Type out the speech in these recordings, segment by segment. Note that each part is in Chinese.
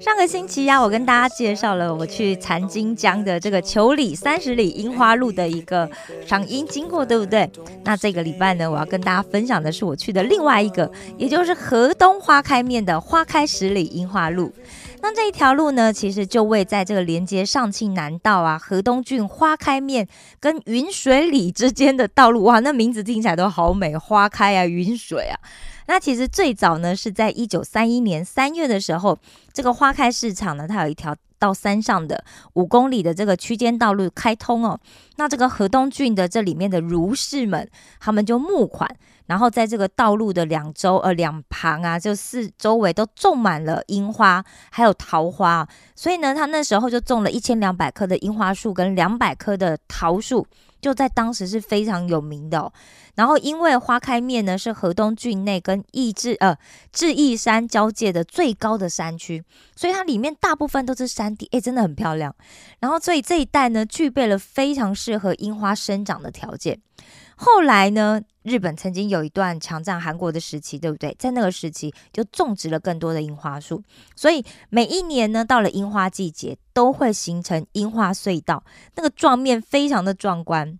上个星期呀、我跟大家介绍了我去残金江的这个九里三十里樱花路的一个赏樱经过，对不对？那这个礼拜呢，我要跟大家分享的是我去的另外一个，也就是河东花开面的花开十里樱花路。那这一条路呢，其实就位在这个连接上庆南道啊、河东郡花开面跟云水里之间的道路。哇，那名字听起来都好美，花开啊，云水啊。那其实最早呢，是在一九三一年三月的时候，这个花开市场呢，它有一条到山上的五公里的这个区间道路开通哦。那这个河东郡的这里面的儒士们，他们就募款，然后在这个道路的两周呃两旁啊，就四周围都种满了樱花，还有桃花。所以呢，他那时候就种了一千两百棵的樱花树跟两百棵的桃树，就在当时是非常有名的、哦。然后因为花开面呢是河东郡内跟义志呃志义山交界的最高的山区，所以它里面大部分都是山地，诶，真的很漂亮。然后所以这一带呢具备了非常适合樱花生长的条件。后来呢，日本曾经有一段强占韩国的时期，对不对？在那个时期就种植了更多的樱花树，所以每一年呢，到了樱花季节，都会形成樱花隧道，那个状面非常的壮观。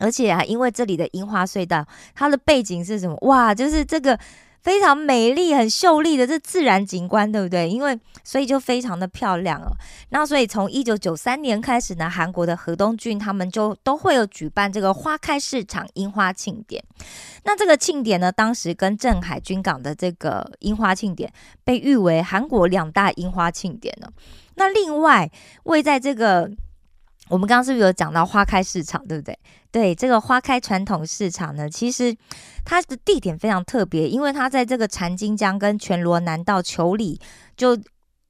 而且啊，因为这里的樱花隧道，它的背景是什么？哇，就是这个非常美丽、很秀丽的这自然景观，对不对？因为所以就非常的漂亮哦。那所以从一九九三年开始呢，韩国的河东郡他们就都会有举办这个花开市场樱花庆典。那这个庆典呢，当时跟镇海军港的这个樱花庆典被誉为韩国两大樱花庆典呢。那另外位在这个。我们刚刚是不是有讲到花开市场，对不对？对，这个花开传统市场呢，其实它的地点非常特别，因为它在这个残金江跟全罗南道球里，就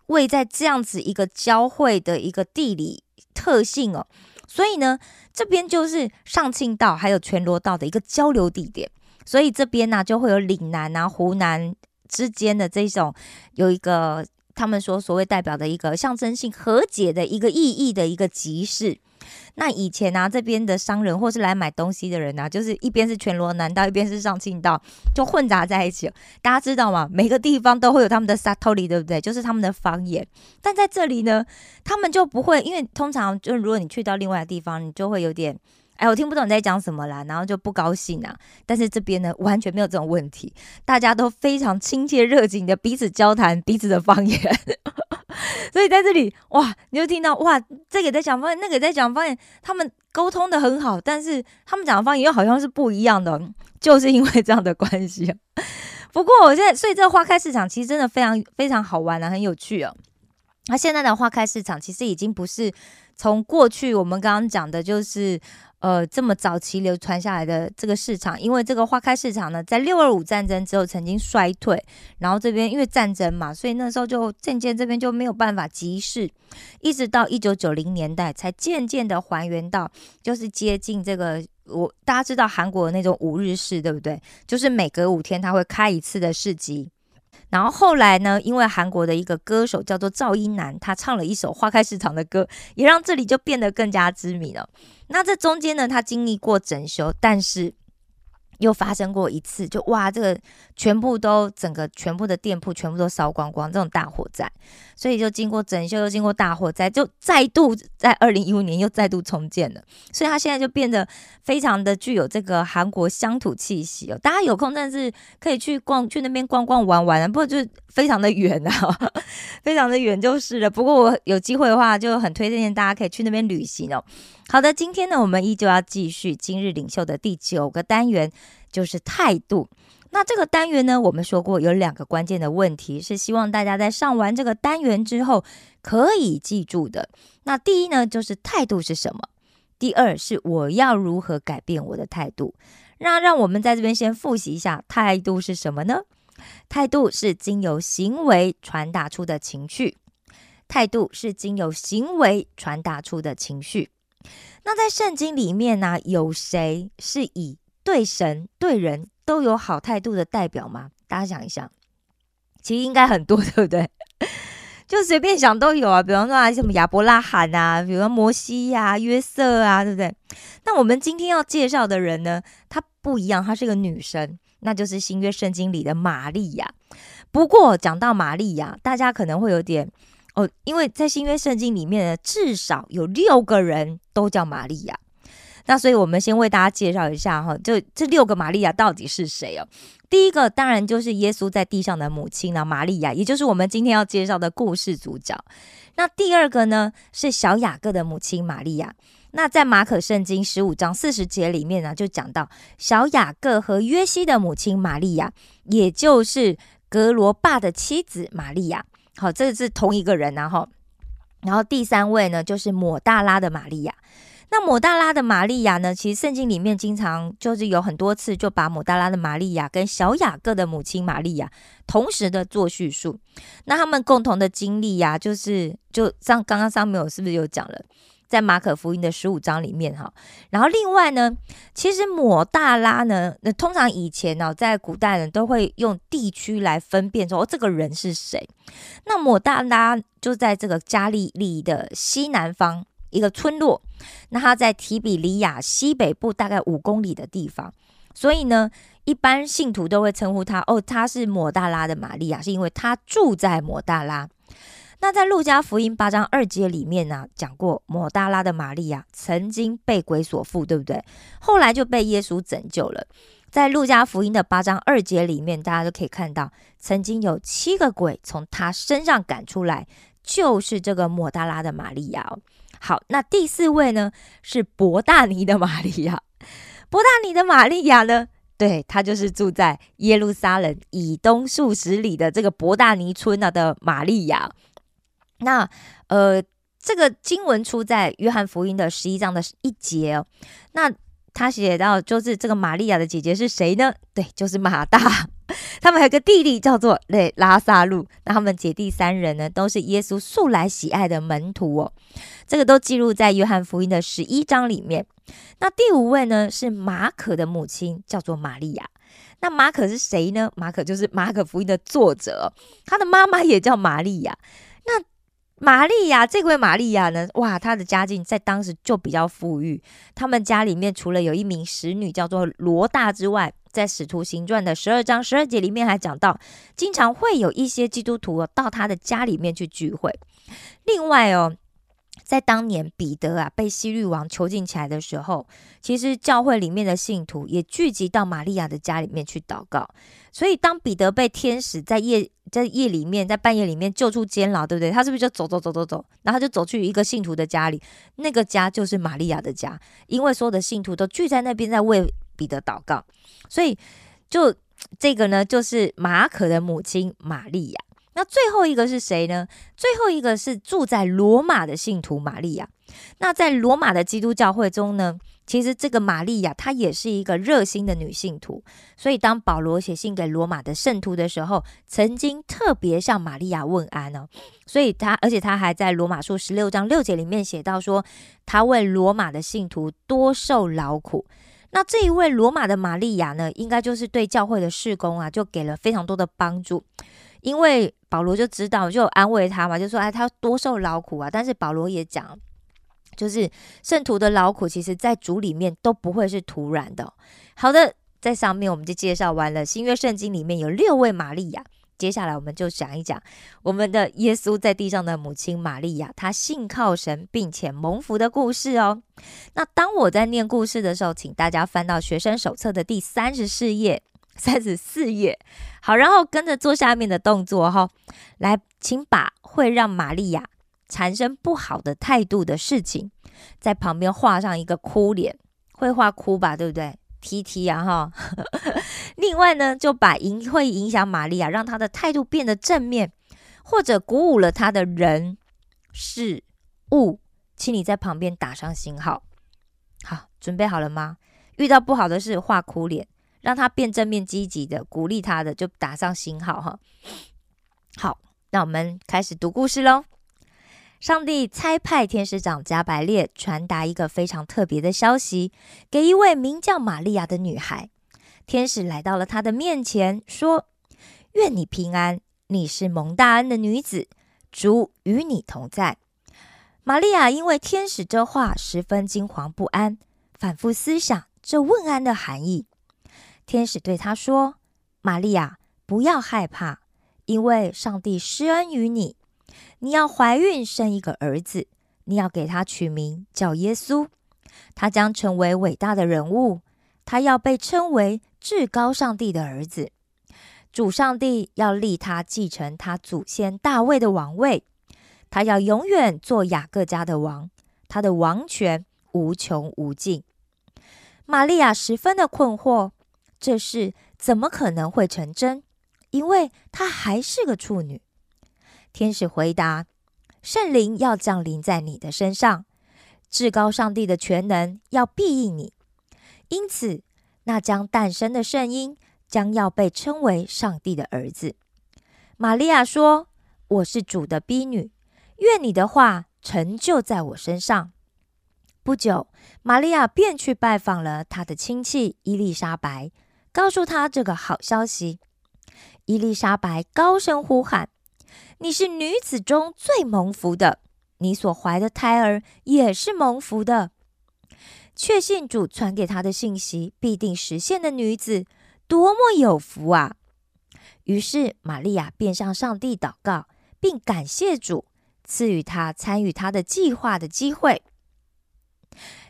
位在这样子一个交汇的一个地理特性哦，所以呢，这边就是上庆道还有全罗道的一个交流地点，所以这边呢、就会有岭南啊、湖南之间的这种有一个。他们说所谓代表的一个象征性和解的一个意义的一个集市。那以前啊，这边的商人或是来买东西的人啊，就是一边是全罗南道，一边是上庆道，就混杂在一起。大家知道吗？每个地方都会有他们的 satori，对不对？就是他们的方言。但在这里呢，他们就不会，因为通常就如果你去到另外的地方，你就会有点。哎，我听不懂你在讲什么啦，然后就不高兴啊。但是这边呢，完全没有这种问题，大家都非常亲切热情的彼此交谈彼此的方言。所以在这里，哇，你就听到哇，这个在讲方言，那个在讲方言，他们沟通的很好，但是他们讲的方言又好像是不一样的，就是因为这样的关系。不过我现在，所以这个花开市场其实真的非常非常好玩啊，很有趣哦。那现在的花开市场其实已经不是从过去我们刚刚讲的，就是呃这么早期流传下来的这个市场，因为这个花开市场呢，在六二五战争之后曾经衰退，然后这边因为战争嘛，所以那时候就渐渐这边就没有办法集市，一直到一九九零年代才渐渐的还原到，就是接近这个。我大家知道韩国的那种五日市，对不对？就是每隔五天他会开一次的市集。然后后来呢，因为韩国的一个歌手叫做赵英男，他唱了一首《花开市场》的歌，也让这里就变得更加知名了。那这中间呢，他经历过整修，但是又发生过一次，就哇，这个全部都整个全部的店铺全部都烧光光，这种大火灾，所以就经过整修，又经过大火灾，就再度在二零一五年又再度重建了。所以它现在就变得非常的具有这个韩国乡土气息哦。大家有空但是可以去逛，去那边逛逛玩玩，不过就是非常的远啊，非常的远就是了。不过我有机会的话，就很推荐大家可以去那边旅行哦。好的，今天呢，我们依旧要继续今日领袖的第九个单元，就是态度。那这个单元呢，我们说过有两个关键的问题，是希望大家在上完这个单元之后可以记住的。那第一呢，就是态度是什么？第二是我要如何改变我的态度？那让我们在这边先复习一下，态度是什么呢？态度是经由行为传达出的情绪。态度是经由行为传达出的情绪。那在圣经里面呢，有谁是以对神对人都有好态度的代表吗？大家想一想，其实应该很多，对不对？就随便想都有啊，比方说啊，什么亚伯拉罕啊，比如说摩西呀、约瑟啊，对不对？那我们今天要介绍的人呢，她不一样，她是个女生，那就是新约圣经里的玛利亚。不过讲到玛利亚，大家可能会有点哦，因为在新约圣经里面呢，至少有六个人都叫玛利亚。那所以我们先为大家介绍一下哈，就这六个玛利亚到底是谁哦？第一个当然就是耶稣在地上的母亲呢，玛利亚，也就是我们今天要介绍的故事主角。那第二个呢是小雅各的母亲玛利亚。那在马可圣经十五章四十节里面呢，就讲到小雅各和约西的母亲玛利亚，也就是格罗巴的妻子玛利亚。好，这是同一个人，然后，然后第三位呢就是抹大拉的玛利亚。那抹大拉的玛利亚呢？其实圣经里面经常就是有很多次就把抹大拉的玛利亚跟小雅各的母亲玛利亚同时的做叙述。那他们共同的经历呀，就是就像刚刚上面我是不是有讲了，在马可福音的十五章里面哈。然后另外呢，其实抹大拉呢，那通常以前呢，在古代人都会用地区来分辨说哦这个人是谁。那抹大拉就在这个加利利的西南方。一个村落，那他在提比利亚西北部大概五公里的地方，所以呢，一般信徒都会称呼他哦，他是抹大拉的玛利亚，是因为他住在抹大拉。那在路加福音八章二节里面呢，讲过抹大拉的玛利亚曾经被鬼所附，对不对？后来就被耶稣拯救了。在路加福音的八章二节里面，大家都可以看到，曾经有七个鬼从他身上赶出来，就是这个抹大拉的玛利亚。好，那第四位呢是博大尼的玛利亚。博大尼的玛利亚呢，对，她就是住在耶路撒冷以东数十里的这个博大尼村啊的玛利亚。那呃，这个经文出在约翰福音的十一章的一节哦。那他写到，就是这个玛利亚的姐姐是谁呢？对，就是马大。他们还有个弟弟叫做对拉萨路。那他们姐弟三人呢，都是耶稣素来喜爱的门徒哦。这个都记录在约翰福音的十一章里面。那第五位呢，是马可的母亲，叫做玛利亚。那马可是谁呢？马可就是马可福音的作者，他的妈妈也叫玛利亚。那玛利亚这位玛利亚呢？哇，她的家境在当时就比较富裕。他们家里面除了有一名使女叫做罗大之外，在使徒行传的十二章十二节里面还讲到，经常会有一些基督徒到他的家里面去聚会。另外哦。在当年彼得啊被希律王囚禁起来的时候，其实教会里面的信徒也聚集到玛利亚的家里面去祷告。所以当彼得被天使在夜在夜里面在半夜里面救出监牢，对不对？他是不是就走走走走走，然后就走去一个信徒的家里？那个家就是玛利亚的家，因为所有的信徒都聚在那边在为彼得祷告。所以就这个呢，就是马可的母亲玛利亚。那最后一个是谁呢？最后一个是住在罗马的信徒玛利亚。那在罗马的基督教会中呢，其实这个玛利亚她也是一个热心的女信徒。所以当保罗写信给罗马的圣徒的时候，曾经特别向玛利亚问安哦。所以他，而且他还在罗马书十六章六节里面写到说，他为罗马的信徒多受劳苦。那这一位罗马的玛利亚呢，应该就是对教会的事工啊，就给了非常多的帮助。因为保罗就知道，就安慰他嘛，就说：“哎，他多受劳苦啊。”但是保罗也讲，就是圣徒的劳苦，其实在主里面都不会是突然的。好的，在上面我们就介绍完了新约圣经里面有六位玛利亚，接下来我们就讲一讲我们的耶稣在地上的母亲玛利亚，她信靠神并且蒙福的故事哦。那当我在念故事的时候，请大家翻到学生手册的第三十四页。三十四页，好，然后跟着做下面的动作哈，来，请把会让玛利亚产生不好的态度的事情，在旁边画上一个哭脸，会画哭吧，对不对？T T 啊哈，另外呢，就把影会影响玛利亚，让她的态度变得正面，或者鼓舞了她的人事物，请你在旁边打上星号。好，准备好了吗？遇到不好的事，画哭脸。让他变正面积极的，鼓励他的就打上星号哈。好，那我们开始读故事喽。上帝差派天使长加百列传达一个非常特别的消息给一位名叫玛利亚的女孩。天使来到了她的面前，说：“愿你平安，你是蒙大恩的女子，主与你同在。”玛利亚因为天使这话十分惊惶不安，反复思想这问安的含义。天使对他说：“玛利亚，不要害怕，因为上帝施恩于你。”你要怀孕生一个儿子，你要给他取名叫耶稣，他将成为伟大的人物，他要被称为至高上帝的儿子。主上帝要立他继承他祖先大卫的王位，他要永远做雅各家的王，他的王权无穷无尽。玛利亚十分的困惑，这事怎么可能会成真？因为她还是个处女。天使回答：“圣灵要降临在你的身上，至高上帝的全能要庇应你，因此那将诞生的圣婴将要被称为上帝的儿子。”玛利亚说：“我是主的婢女，愿你的话成就在我身上。”不久，玛利亚便去拜访了她的亲戚伊丽莎白，告诉她这个好消息。伊丽莎白高声呼喊。你是女子中最蒙福的，你所怀的胎儿也是蒙福的。确信主传给她的信息必定实现的女子，多么有福啊！于是玛利亚便向上帝祷告，并感谢主赐予她参与他的计划的机会。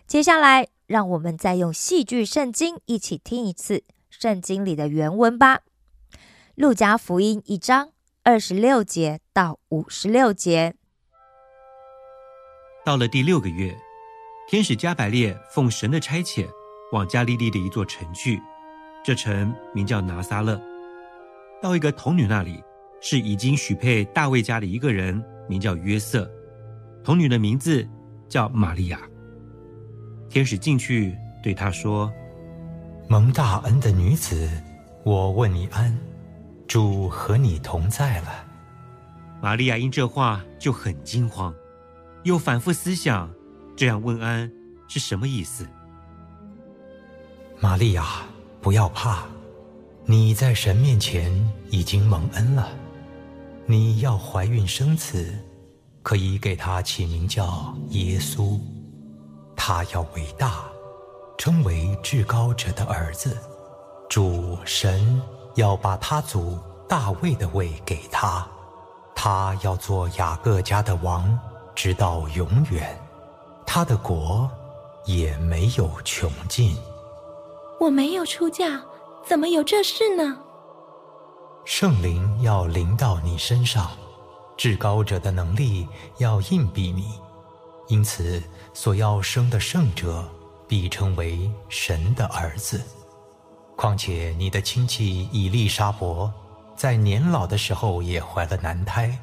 接下来，让我们再用戏剧圣经一起听一次圣经里的原文吧，《路加福音》一章。二十六节到五十六节，到了第六个月，天使加百列奉神的差遣，往加利利的一座城去。这城名叫拿撒勒。到一个童女那里，是已经许配大卫家的一个人，名叫约瑟。童女的名字叫玛利亚。天使进去对她说：“蒙大恩的女子，我问你安。”主和你同在了，玛利亚因这话就很惊慌，又反复思想，这样问安是什么意思？玛利亚，不要怕，你在神面前已经蒙恩了，你要怀孕生子，可以给他起名叫耶稣，他要伟大，称为至高者的儿子，主神。要把他祖大卫的位给他，他要做雅各家的王，直到永远，他的国也没有穷尽。我没有出嫁，怎么有这事呢？圣灵要临到你身上，至高者的能力要硬逼你，因此所要生的圣者必称为神的儿子。况且你的亲戚以利沙伯，在年老的时候也怀了男胎，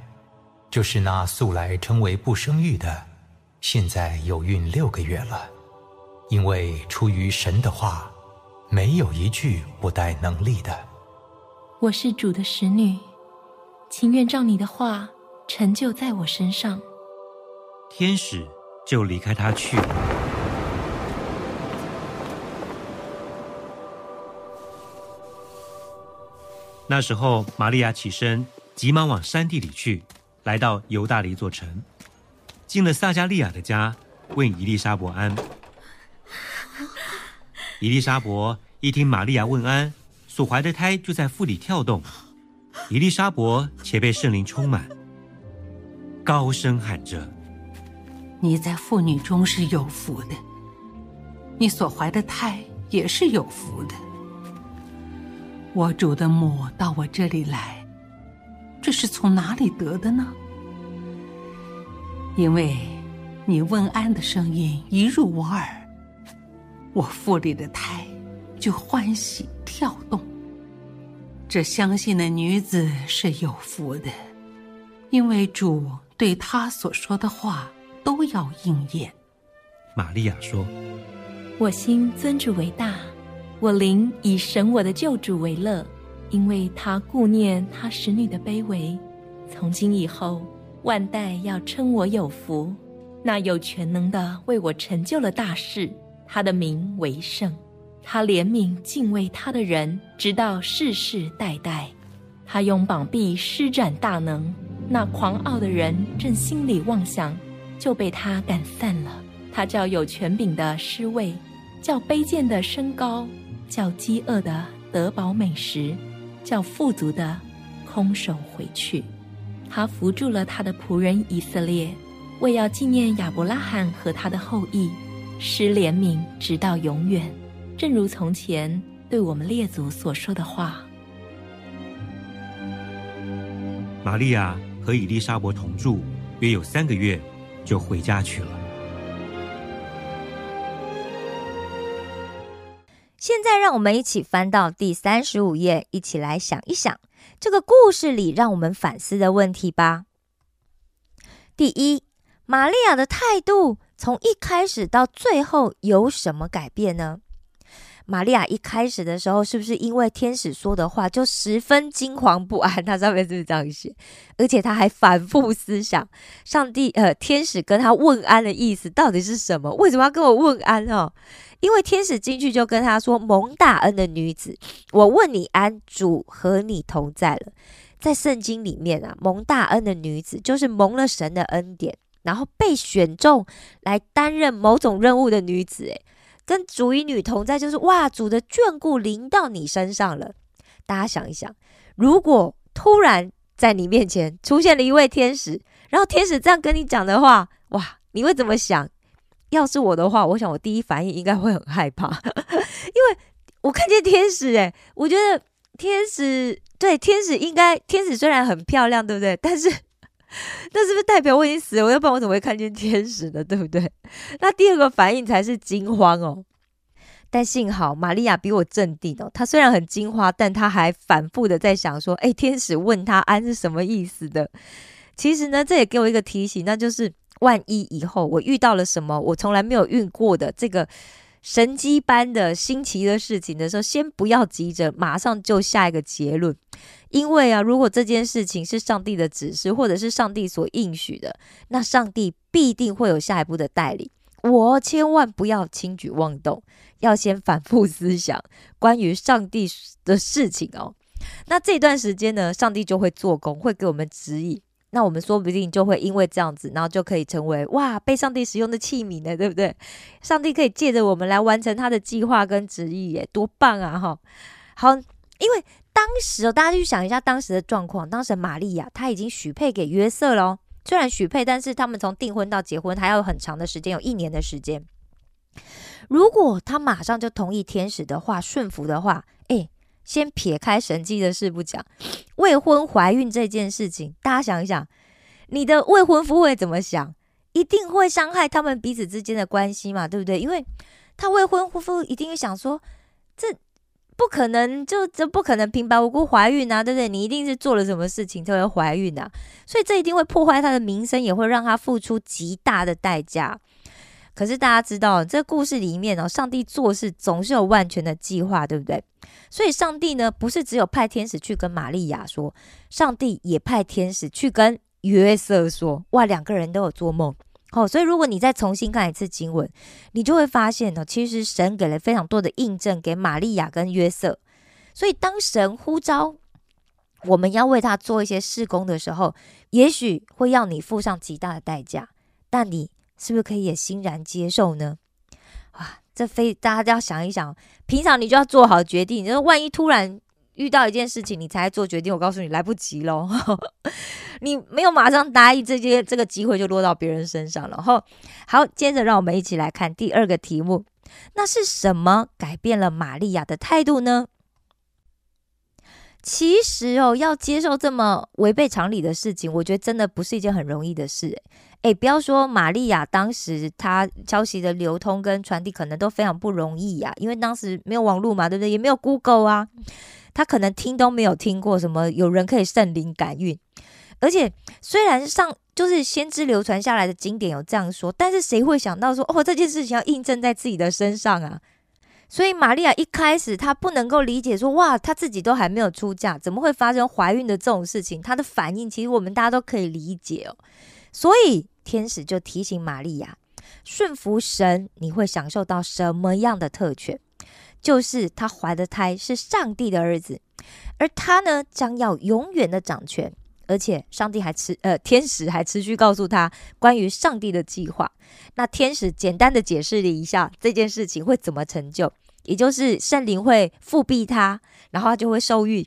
就是那素来称为不生育的，现在有孕六个月了。因为出于神的话，没有一句不带能力的。我是主的使女，情愿照你的话成就在我身上。天使就离开他去了。那时候，玛利亚起身，急忙往山地里去，来到犹大的一座城，进了撒加利亚的家，问伊丽莎伯安。伊丽莎伯一听玛利亚问安，所怀的胎就在腹里跳动。伊丽莎伯且被圣灵充满，高声喊着：“你在妇女中是有福的，你所怀的胎也是有福的。”我主的母到我这里来，这是从哪里得的呢？因为你问安的声音一入我耳，我腹里的胎就欢喜跳动。这相信的女子是有福的，因为主对她所说的话都要应验。玛利亚说：“我心尊主为大。”我灵以神我的救主为乐，因为他顾念他使女的卑微。从今以后，万代要称我有福。那有全能的为我成就了大事，他的名为圣。他怜悯敬畏他的人，直到世世代代。他用膀臂施展大能，那狂傲的人正心里妄想，就被他赶散了。他叫有权柄的失位，叫卑贱的升高，叫饥饿的得饱美食，叫富足的空手回去。他扶住了他的仆人以色列，为要纪念亚伯拉罕和他的后裔，施怜悯直到永远。正如从前对我们列祖所说的话，玛利亚和以利沙伯同住约有三个月，就回家去了。现在，让我们一起翻到第三十五页，一起来想一想这个故事里让我们反思的问题吧。第一，玛利亚的态度从一开始到最后有什么改变呢？玛利亚一开始的时候，是不是因为天使说的话就十分惊惶不安？他上面是不是这样写？而且他还反复思想，上帝呃，天使跟他问安的意思到底是什么？为什么要跟我问安哦？因为天使进去就跟他说：“蒙大恩的女子，我问你安，主和你同在了。”在圣经里面啊，蒙大恩的女子就是蒙了神的恩典，然后被选中来担任某种任务的女子，诶，跟主与女同在，就是哇，主的眷顾临到你身上了。大家想一想，如果突然在你面前出现了一位天使，然后天使这样跟你讲的话，哇，你会怎么想？要是我的话，我想我第一反应应该会很害怕，因为我看见天使，诶，我觉得天使对天使应该，天使虽然很漂亮，对不对？但是。那是不是代表我已经死了？我要不然我怎么会看见天使呢？对不对？那第二个反应才是惊慌哦。但幸好玛利亚比我镇定哦。她虽然很惊慌，但她还反复的在想说：“哎，天使问他安是什么意思的？”其实呢，这也给我一个提醒，那就是万一以后我遇到了什么我从来没有遇过的这个。神机般的新奇的事情的时候，先不要急着马上就下一个结论，因为啊，如果这件事情是上帝的指示，或者是上帝所应许的，那上帝必定会有下一步的带领。我千万不要轻举妄动，要先反复思想关于上帝的事情哦。那这段时间呢，上帝就会做工，会给我们指引。那我们说不定就会因为这样子，然后就可以成为哇被上帝使用的器皿呢，对不对？上帝可以借着我们来完成他的计划跟旨意，耶，多棒啊！哈，好，因为当时哦，大家去想一下当时的状况，当时玛利亚她已经许配给约瑟喽。虽然许配，但是他们从订婚到结婚还要很长的时间，有一年的时间。如果他马上就同意天使的话，顺服的话，先撇开神迹的事不讲，未婚怀孕这件事情，大家想一想，你的未婚夫会怎么想？一定会伤害他们彼此之间的关系嘛，对不对？因为他未婚夫一定会想说，这不可能，就这不可能平白无故怀孕啊，对不对？你一定是做了什么事情才会怀孕啊，所以这一定会破坏他的名声，也会让他付出极大的代价。可是大家知道，这故事里面哦，上帝做事总是有万全的计划，对不对？所以上帝呢，不是只有派天使去跟玛利亚说，上帝也派天使去跟约瑟说。哇，两个人都有做梦。好，所以如果你再重新看一次经文，你就会发现呢，其实神给了非常多的印证给玛利亚跟约瑟。所以当神呼召我们要为他做一些事工的时候，也许会要你付上极大的代价，但你。是不是可以也欣然接受呢？哇，这非大家要想一想，平常你就要做好决定。你说万一突然遇到一件事情，你才做决定，我告诉你来不及喽。你没有马上答应，这些这个机会就落到别人身上了。后，好，接着让我们一起来看第二个题目，那是什么改变了玛利亚的态度呢？其实哦，要接受这么违背常理的事情，我觉得真的不是一件很容易的事。诶，不要说玛利亚当时她消息的流通跟传递可能都非常不容易呀，因为当时没有网络嘛，对不对？也没有 Google 啊，他可能听都没有听过什么有人可以圣灵感孕。而且虽然上就是先知流传下来的经典有这样说，但是谁会想到说哦这件事情要印证在自己的身上啊？所以玛利亚一开始她不能够理解说，哇，她自己都还没有出嫁，怎么会发生怀孕的这种事情？她的反应其实我们大家都可以理解哦。所以天使就提醒玛利亚，顺服神，你会享受到什么样的特权？就是她怀的胎是上帝的儿子，而他呢将要永远的掌权。而且上帝还持呃，天使还持续告诉他关于上帝的计划。那天使简单的解释了一下这件事情会怎么成就，也就是圣灵会复辟他，然后他就会受孕。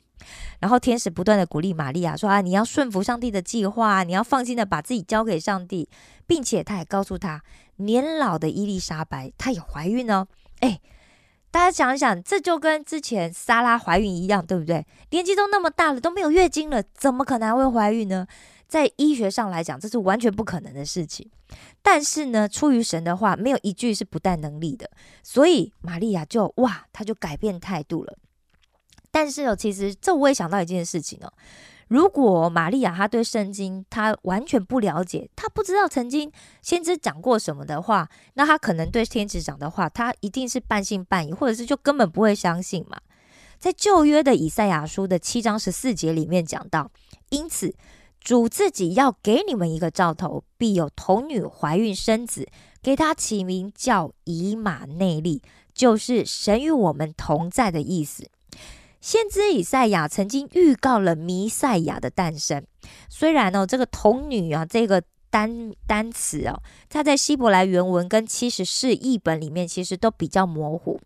然后天使不断的鼓励玛利亚说啊，你要顺服上帝的计划，你要放心的把自己交给上帝，并且他也告诉他，年老的伊丽莎白她也怀孕哦，哎。大家想一想，这就跟之前莎拉怀孕一样，对不对？年纪都那么大了，都没有月经了，怎么可能还会怀孕呢？在医学上来讲，这是完全不可能的事情。但是呢，出于神的话，没有一句是不带能力的。所以玛利亚就哇，她就改变态度了。但是哦，其实这我也想到一件事情哦。如果玛利亚她对圣经她完全不了解，她不知道曾经先知讲过什么的话，那她可能对天使讲的话，她一定是半信半疑，或者是就根本不会相信嘛。在旧约的以赛亚书的七章十四节里面讲到，因此主自己要给你们一个兆头，必有童女怀孕生子，给他起名叫以马内利，就是神与我们同在的意思。先知以赛亚曾经预告了弥赛亚的诞生，虽然呢，这个童女啊这个单单词哦，它在希伯来原文跟七十四译本里面其实都比较模糊，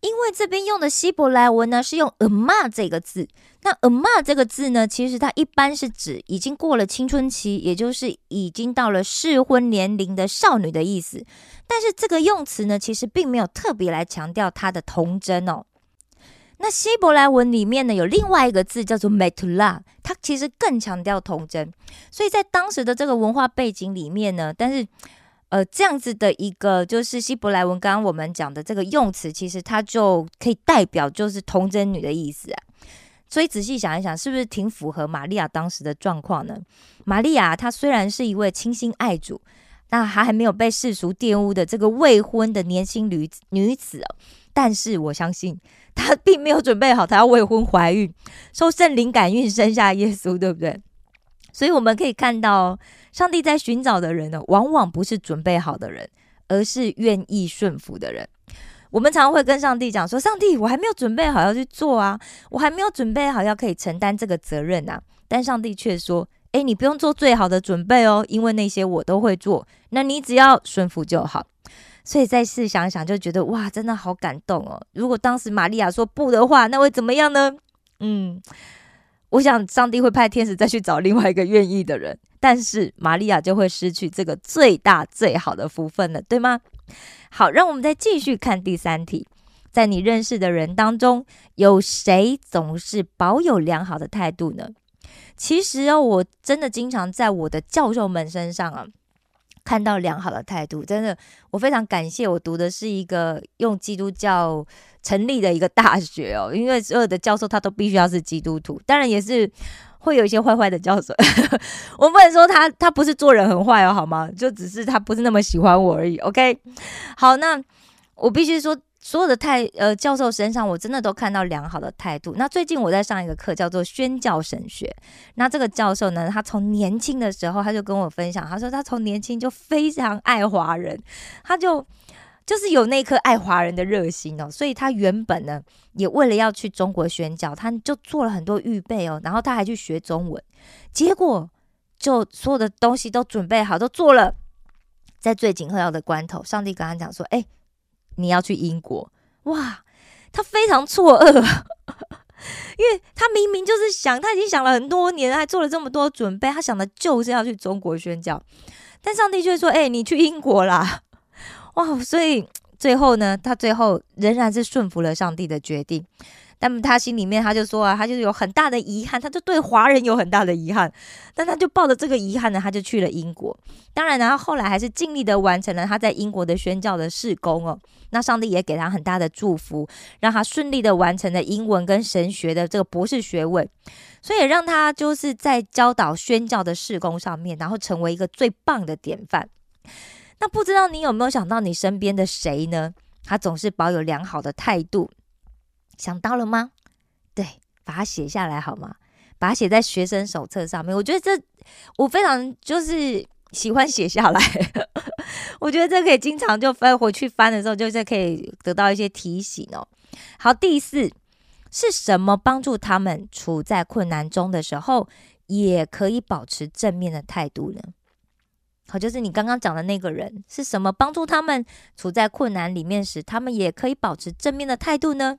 因为这边用的希伯来文呢是用 ama 这个字，那 ama 这个字呢，其实它一般是指已经过了青春期，也就是已经到了适婚年龄的少女的意思，但是这个用词呢，其实并没有特别来强调它的童真哦。那希伯来文里面呢，有另外一个字叫做 metula，它其实更强调童真。所以在当时的这个文化背景里面呢，但是呃这样子的一个就是希伯来文，刚刚我们讲的这个用词，其实它就可以代表就是童真女的意思啊。所以仔细想一想，是不是挺符合玛利亚当时的状况呢？玛利亚她虽然是一位倾心爱主，那还还没有被世俗玷污的这个未婚的年轻女女子，但是我相信。她并没有准备好，她要未婚怀孕，受圣灵感孕生下耶稣，对不对？所以我们可以看到，上帝在寻找的人呢，往往不是准备好的人，而是愿意顺服的人。我们常会跟上帝讲说：“上帝，我还没有准备好要去做啊，我还没有准备好要可以承担这个责任啊。”但上帝却说：“诶，你不用做最好的准备哦，因为那些我都会做，那你只要顺服就好。”所以再试想想，就觉得哇，真的好感动哦！如果当时玛利亚说不的话，那会怎么样呢？嗯，我想上帝会派天使再去找另外一个愿意的人，但是玛利亚就会失去这个最大最好的福分了，对吗？好，让我们再继续看第三题，在你认识的人当中，有谁总是保有良好的态度呢？其实哦，我真的经常在我的教授们身上啊。看到良好的态度，真的，我非常感谢。我读的是一个用基督教成立的一个大学哦，因为所有的教授他都必须要是基督徒，当然也是会有一些坏坏的教授。我不能说他他不是做人很坏哦，好吗？就只是他不是那么喜欢我而已。OK，好，那我必须说。所有的态呃教授身上，我真的都看到良好的态度。那最近我在上一个课，叫做宣教神学。那这个教授呢，他从年轻的时候他就跟我分享，他说他从年轻就非常爱华人，他就就是有那颗爱华人的热心哦。所以他原本呢，也为了要去中国宣教，他就做了很多预备哦。然后他还去学中文，结果就所有的东西都准备好，都做了，在最紧要的关头，上帝跟他讲说：“哎。”你要去英国哇？他非常错愕，因为他明明就是想，他已经想了很多年，还做了这么多准备，他想的就是要去中国宣教，但上帝却说：“哎，你去英国啦！” 哇，所以最后呢，他最后仍然是顺服了上帝的决定。但他心里面他就说啊，他就有很大的遗憾，他就对华人有很大的遗憾。但他就抱着这个遗憾呢，他就去了英国。当然，然后后来还是尽力的完成了他在英国的宣教的事工哦。那上帝也给他很大的祝福，让他顺利的完成了英文跟神学的这个博士学位，所以让他就是在教导宣教的事工上面，然后成为一个最棒的典范。那不知道你有没有想到你身边的谁呢？他总是保有良好的态度。想到了吗？对，把它写下来好吗？把它写在学生手册上面。我觉得这我非常就是喜欢写下来。我觉得这可以经常就翻回去翻的时候，就是可以得到一些提醒哦。好，第四是什么帮助他们处在困难中的时候，也可以保持正面的态度呢？好，就是你刚刚讲的那个人是什么帮助他们处在困难里面时，他们也可以保持正面的态度呢？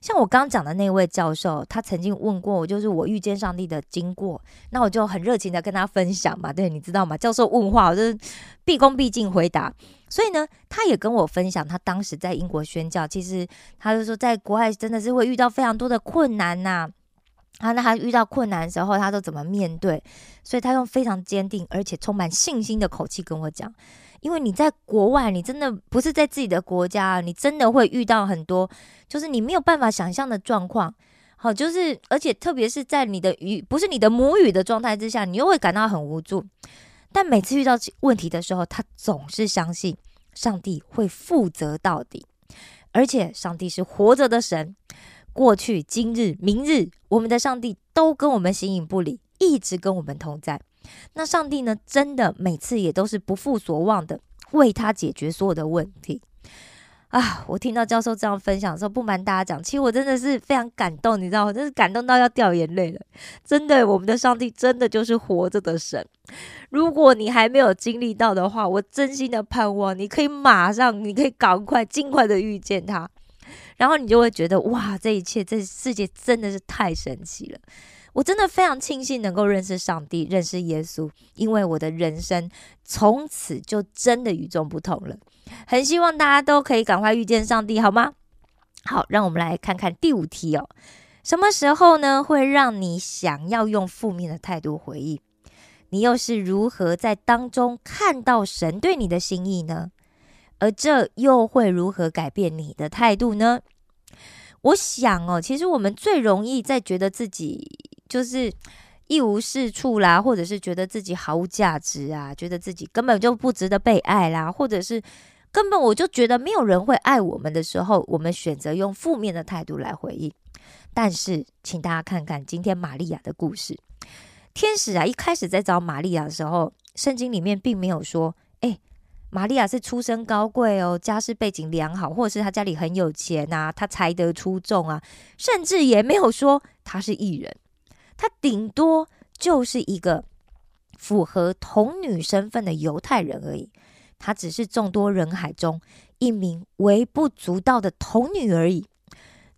像我刚讲的那位教授，他曾经问过我，就是我遇见上帝的经过，那我就很热情的跟他分享嘛。对，你知道吗？教授问话，我就是毕恭毕敬回答。所以呢，他也跟我分享，他当时在英国宣教，其实他就说，在国外真的是会遇到非常多的困难呐。啊，那他遇到困难的时候，他都怎么面对？所以他用非常坚定而且充满信心的口气跟我讲。因为你在国外，你真的不是在自己的国家，你真的会遇到很多，就是你没有办法想象的状况。好，就是而且特别是在你的语不是你的母语的状态之下，你又会感到很无助。但每次遇到问题的时候，他总是相信上帝会负责到底，而且上帝是活着的神，过去、今日、明日，我们的上帝都跟我们形影不离，一直跟我们同在。那上帝呢？真的每次也都是不负所望的，为他解决所有的问题啊！我听到教授这样分享的时候，不瞒大家讲，其实我真的是非常感动，你知道吗？真是感动到要掉眼泪了。真的，我们的上帝真的就是活着的神。如果你还没有经历到的话，我真心的盼望你可以马上，你可以赶快、尽快的遇见他，然后你就会觉得哇，这一切，这世界真的是太神奇了。我真的非常庆幸能够认识上帝，认识耶稣，因为我的人生从此就真的与众不同了。很希望大家都可以赶快遇见上帝，好吗？好，让我们来看看第五题哦。什么时候呢，会让你想要用负面的态度回应？你又是如何在当中看到神对你的心意呢？而这又会如何改变你的态度呢？我想哦，其实我们最容易在觉得自己。就是一无是处啦，或者是觉得自己毫无价值啊，觉得自己根本就不值得被爱啦，或者是根本我就觉得没有人会爱我们的时候，我们选择用负面的态度来回应。但是，请大家看看今天玛利亚的故事。天使啊，一开始在找玛利亚的时候，圣经里面并没有说，哎，玛利亚是出身高贵哦，家世背景良好，或者是他家里很有钱啊，他才德出众啊，甚至也没有说他是艺人。他顶多就是一个符合童女身份的犹太人而已，他只是众多人海中一名微不足道的童女而已。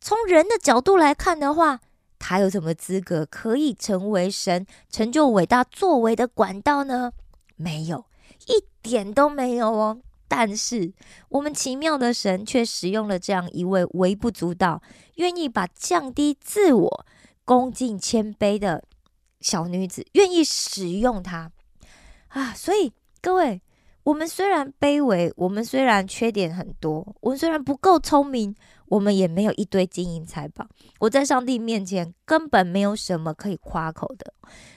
从人的角度来看的话，他有什么资格可以成为神成就伟大作为的管道呢？没有，一点都没有哦。但是我们奇妙的神却使用了这样一位微不足道、愿意把降低自我。恭敬谦卑的小女子，愿意使用它啊！所以各位，我们虽然卑微，我们虽然缺点很多，我们虽然不够聪明，我们也没有一堆金银财宝。我在上帝面前根本没有什么可以夸口的。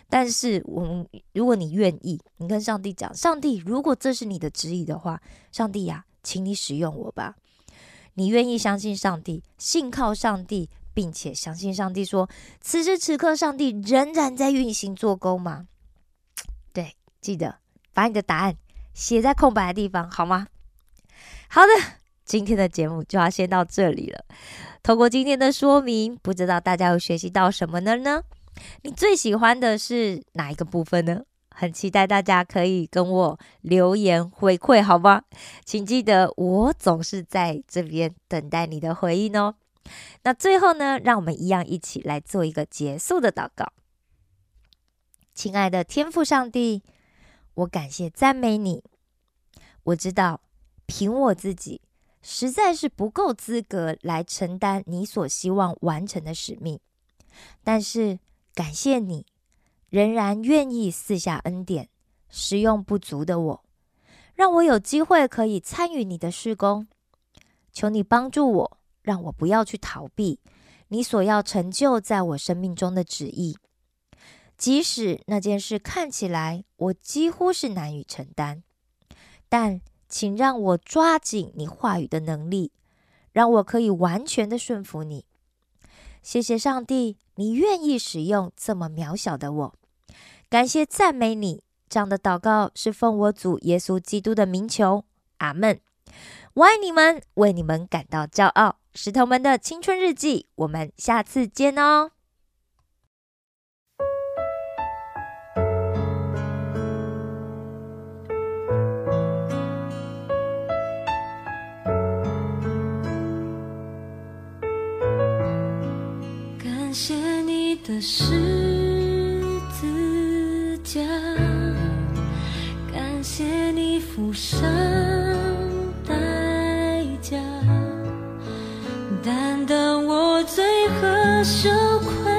但是，我们如果你愿意，你跟上帝讲：上帝，如果这是你的旨意的话，上帝呀，请你使用我吧。你愿意相信上帝，信靠上帝？并且相信上帝说，此时此刻上帝仍然在运行做工吗？对，记得把你的答案写在空白的地方，好吗？好的，今天的节目就要先到这里了。透过今天的说明，不知道大家有学习到什么了呢？你最喜欢的是哪一个部分呢？很期待大家可以跟我留言回馈，好吗？请记得，我总是在这边等待你的回应哦。那最后呢，让我们一样一起来做一个结束的祷告。亲爱的天父上帝，我感谢赞美你。我知道凭我自己实在是不够资格来承担你所希望完成的使命，但是感谢你仍然愿意赐下恩典，使用不足的我，让我有机会可以参与你的施工。求你帮助我。让我不要去逃避你所要成就在我生命中的旨意，即使那件事看起来我几乎是难以承担，但请让我抓紧你话语的能力，让我可以完全的顺服你。谢谢上帝，你愿意使用这么渺小的我，感谢赞美你。这样的祷告是奉我主耶稣基督的名求，阿门。我爱你们，为你们感到骄傲。石头们的青春日记，我们下次见哦。感谢你的十字架，感谢你付上的羞愧。